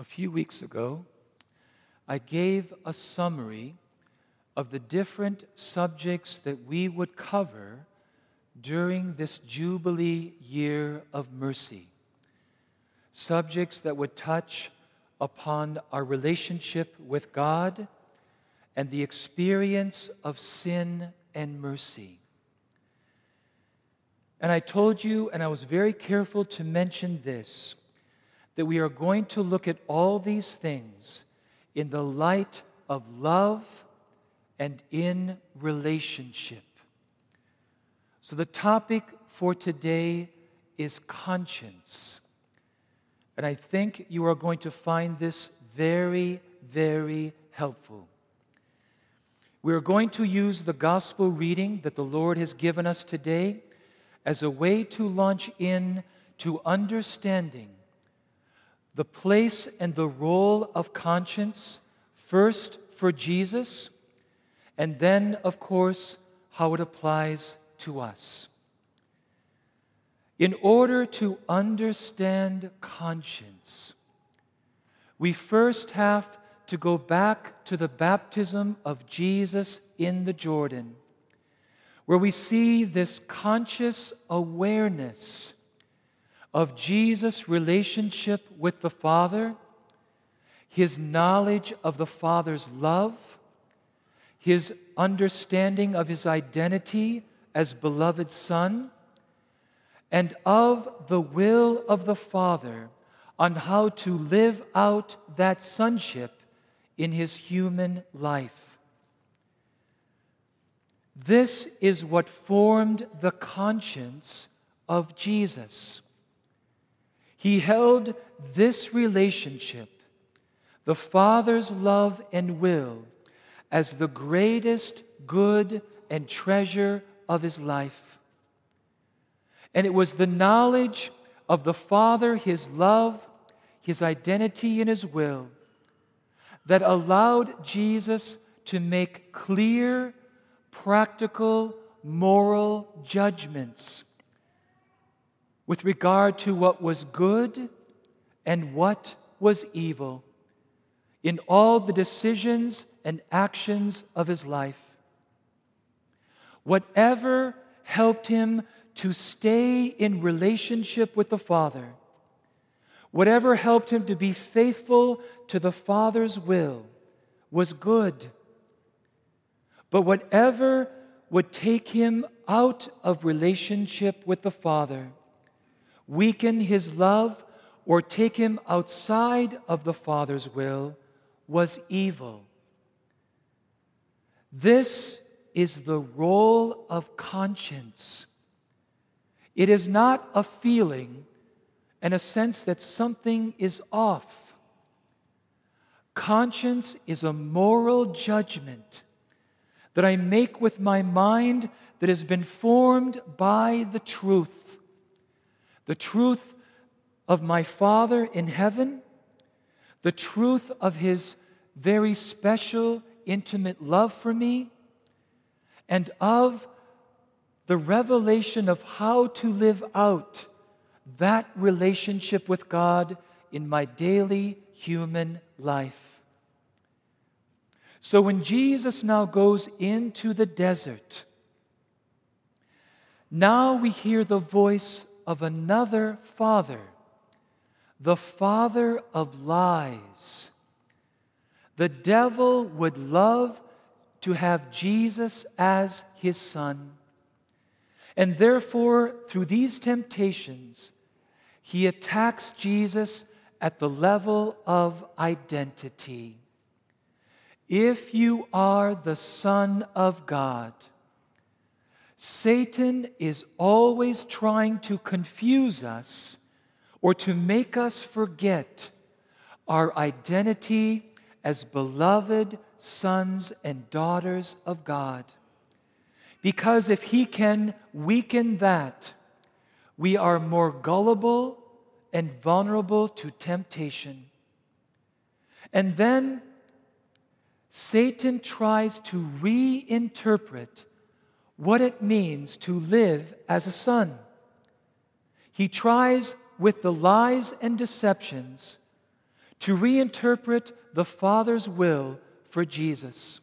A few weeks ago, I gave a summary of the different subjects that we would cover during this Jubilee year of mercy. Subjects that would touch upon our relationship with God and the experience of sin and mercy. And I told you, and I was very careful to mention this, that we are going to look at all these things in the light of love and in relationship. So the topic for today is conscience. And I think you are going to find this very, very helpful. We are going to use the gospel reading that the Lord has given us today as a way to launch in to understanding the place and the role of conscience, first for Jesus, and then, of course, how it applies to us. In order to understand conscience, we first have to go back to the baptism of Jesus in the Jordan, where we see this conscious awareness of Jesus' relationship with the Father, his knowledge of the Father's love, his understanding of his identity as beloved Son, and of the will of the Father on how to live out that sonship in his human life. This is what formed the conscience of Jesus. He held this relationship, the Father's love and will, as the greatest good and treasure of his life. And it was the knowledge of the Father, his love, his identity, and his will that allowed Jesus to make clear, practical, moral judgments with regard to what was good and what was evil in all the decisions and actions of his life. Whatever helped him to stay in relationship with the Father Whatever helped him to be faithful to the Father's will was good. But whatever would take him out of relationship with the Father, weaken his love, or take him outside of the Father's will was evil. This is the role of conscience. It is not a feeling and a sense that something is off. Conscience is a moral judgment that I make with my mind that has been formed by the truth. The truth of my Father in heaven, the truth of His very special, intimate love for me, and of the revelation of how to live out that relationship with God in my daily human life. So when Jesus now goes into the desert, now we hear the voice of another father, the father of lies. The devil would love to have Jesus as his son. And therefore, through these temptations, he attacks Jesus at the level of identity. If you are the Son of God, Satan is always trying to confuse us or to make us forget our identity as beloved sons and daughters of God. Because if he can weaken that, we are more gullible and vulnerable to temptation. And then Satan tries to reinterpret what it means to live as a son. He tries with the lies and deceptions to reinterpret the Father's will for Jesus.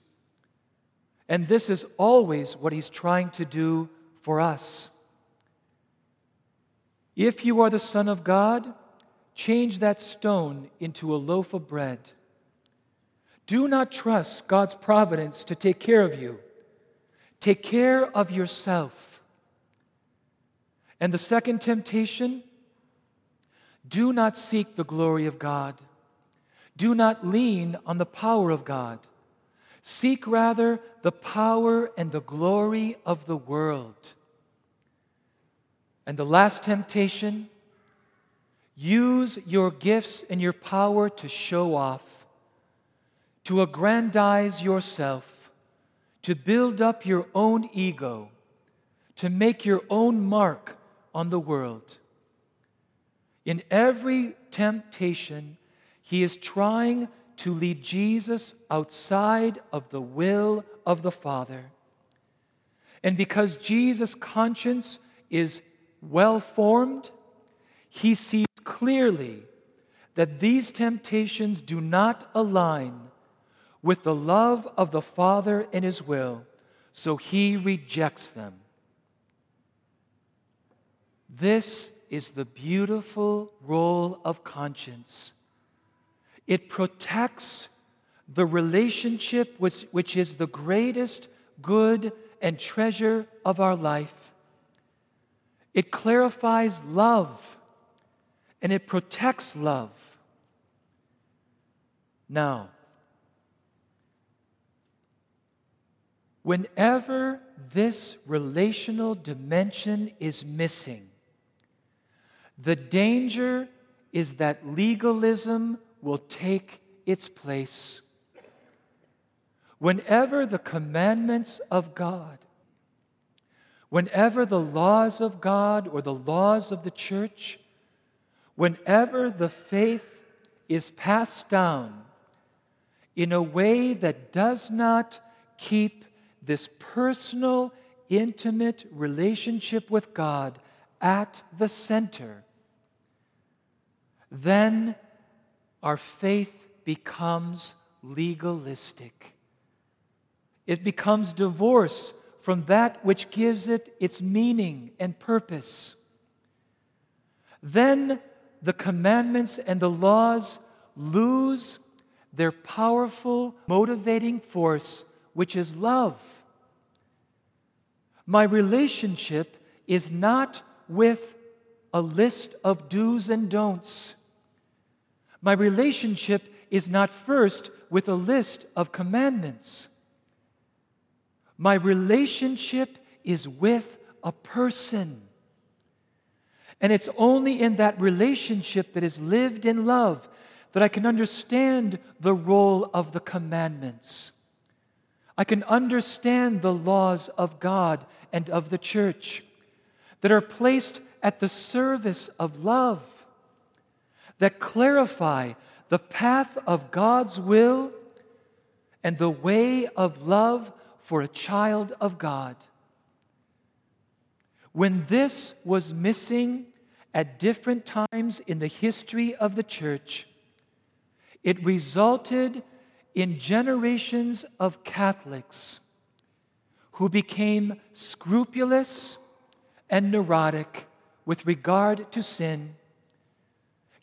And this is always what he's trying to do for us. If you are the Son of God, change that stone into a loaf of bread. Do not trust God's providence to take care of you. Take care of yourself. And the second temptation do not seek the glory of God. Do not lean on the power of God. Seek rather the power and the glory of the world. And the last temptation use your gifts and your power to show off, to aggrandize yourself, to build up your own ego, to make your own mark on the world. In every temptation, he is trying to lead Jesus outside of the will of the Father. And because Jesus' conscience is well formed, he sees clearly that these temptations do not align with the love of the Father and His will, so he rejects them. This is the beautiful role of conscience it protects the relationship which, which is the greatest good and treasure of our life. It clarifies love and it protects love. Now, whenever this relational dimension is missing, the danger is that legalism will take its place. Whenever the commandments of God, whenever the laws of God or the laws of the church, whenever the faith is passed down in a way that does not keep this personal, intimate relationship with God at the center, then our faith becomes legalistic. It becomes divorced from that which gives it its meaning and purpose. Then the commandments and the laws lose their powerful motivating force, which is love. My relationship is not with a list of do's and don'ts. My relationship is not first with a list of commandments. My relationship is with a person. And it's only in that relationship that is lived in love that I can understand the role of the commandments. I can understand the laws of God and of the church that are placed at the service of love that clarify the path of God's will and the way of love for a child of God. When this was missing at different times in the history of the church, it resulted in generations of Catholics who became scrupulous and neurotic with regard to sin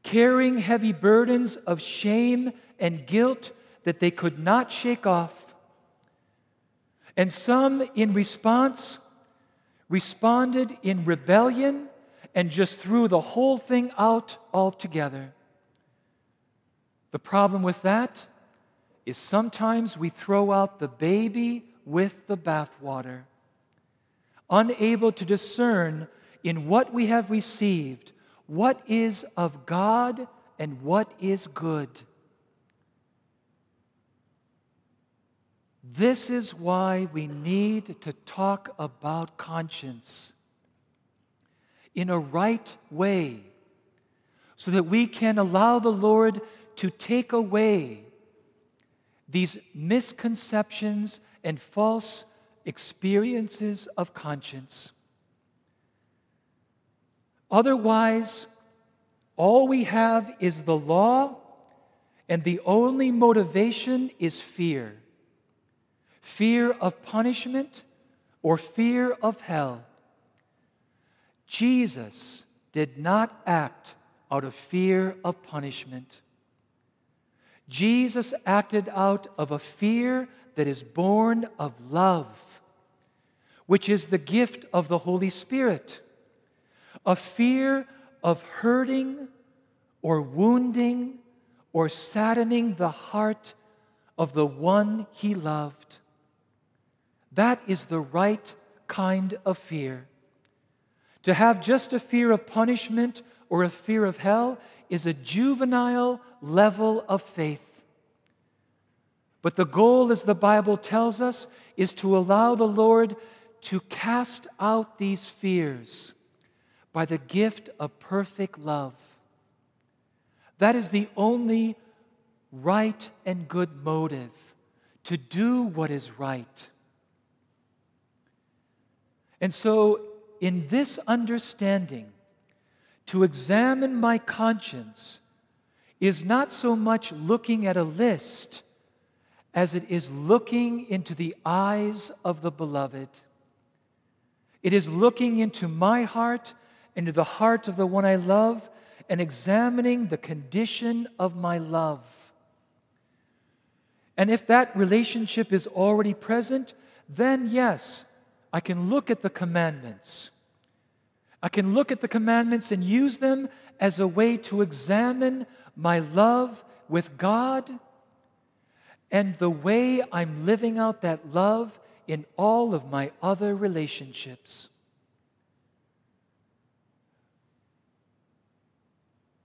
carrying heavy burdens of shame and guilt that they could not shake off. And some, in response, responded in rebellion and just threw the whole thing out altogether. The problem with that is sometimes we throw out the baby with the bathwater, unable to discern in what we have received what is of God and what is good. This is why we need to talk about conscience in a right way so that we can allow the Lord to take away these misconceptions and false experiences of conscience. Otherwise, all we have is the law and the only motivation is fear fear of punishment or fear of hell. Jesus did not act out of fear of punishment. Jesus acted out of a fear that is born of love, which is the gift of the Holy Spirit, a fear of hurting or wounding or saddening the heart of the one he loved. That is the right kind of fear. To have just a fear of punishment or a fear of hell is a juvenile level of faith. But the goal, as the Bible tells us, is to allow the Lord to cast out these fears by the gift of perfect love. That is the only right and good motive to do what is right. And so, in this understanding, to examine my conscience is not so much looking at a list as it is looking into the eyes of the beloved. It is looking into my heart, into the heart of the one I love, and examining the condition of my love. And if that relationship is already present, then yes, I can look at the commandments. I can look at the commandments and use them as a way to examine my love with God and the way I'm living out that love in all of my other relationships.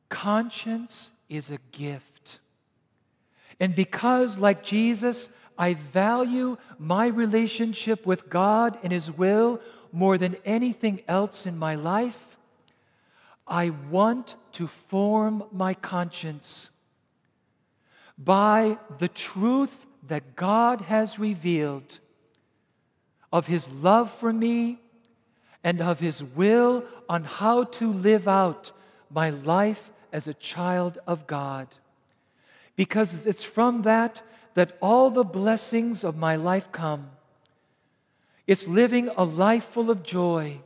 Conscience is a gift. And because, like Jesus, I value my relationship with God and His will more than anything else in my life. I want to form my conscience by the truth that God has revealed of His love for me and of His will on how to live out my life as a child of God. Because it's from that that all the blessings of my life come. It's living a life full of joy.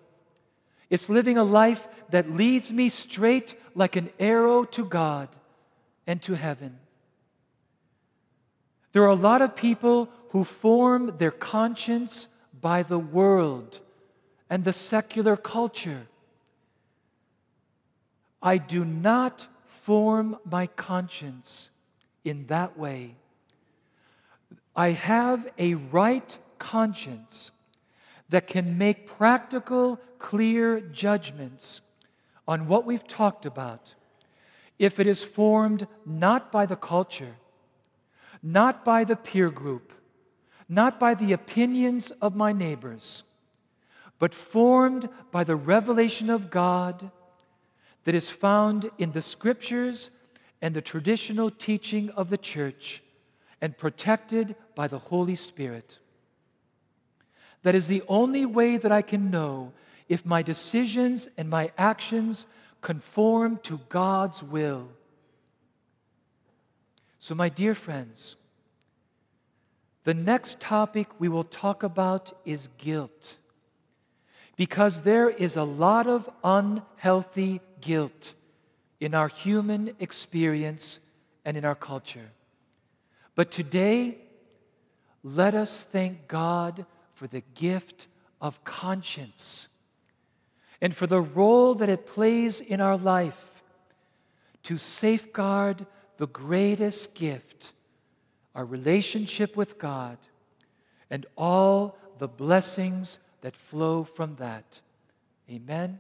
It's living a life that leads me straight like an arrow to God and to heaven. There are a lot of people who form their conscience by the world and the secular culture. I do not form my conscience in that way. I have a right conscience that can make practical, clear judgments on what we've talked about if it is formed not by the culture, not by the peer group, not by the opinions of my neighbors, but formed by the revelation of God that is found in the scriptures and the traditional teaching of the church and protected by the Holy Spirit. That is the only way that I can know if my decisions and my actions conform to God's will. So, my dear friends, the next topic we will talk about is guilt. Because there is a lot of unhealthy guilt in our human experience and in our culture. But today, let us thank God for the gift of conscience and for the role that it plays in our life to safeguard the greatest gift, our relationship with God, and all the blessings that flow from that. Amen.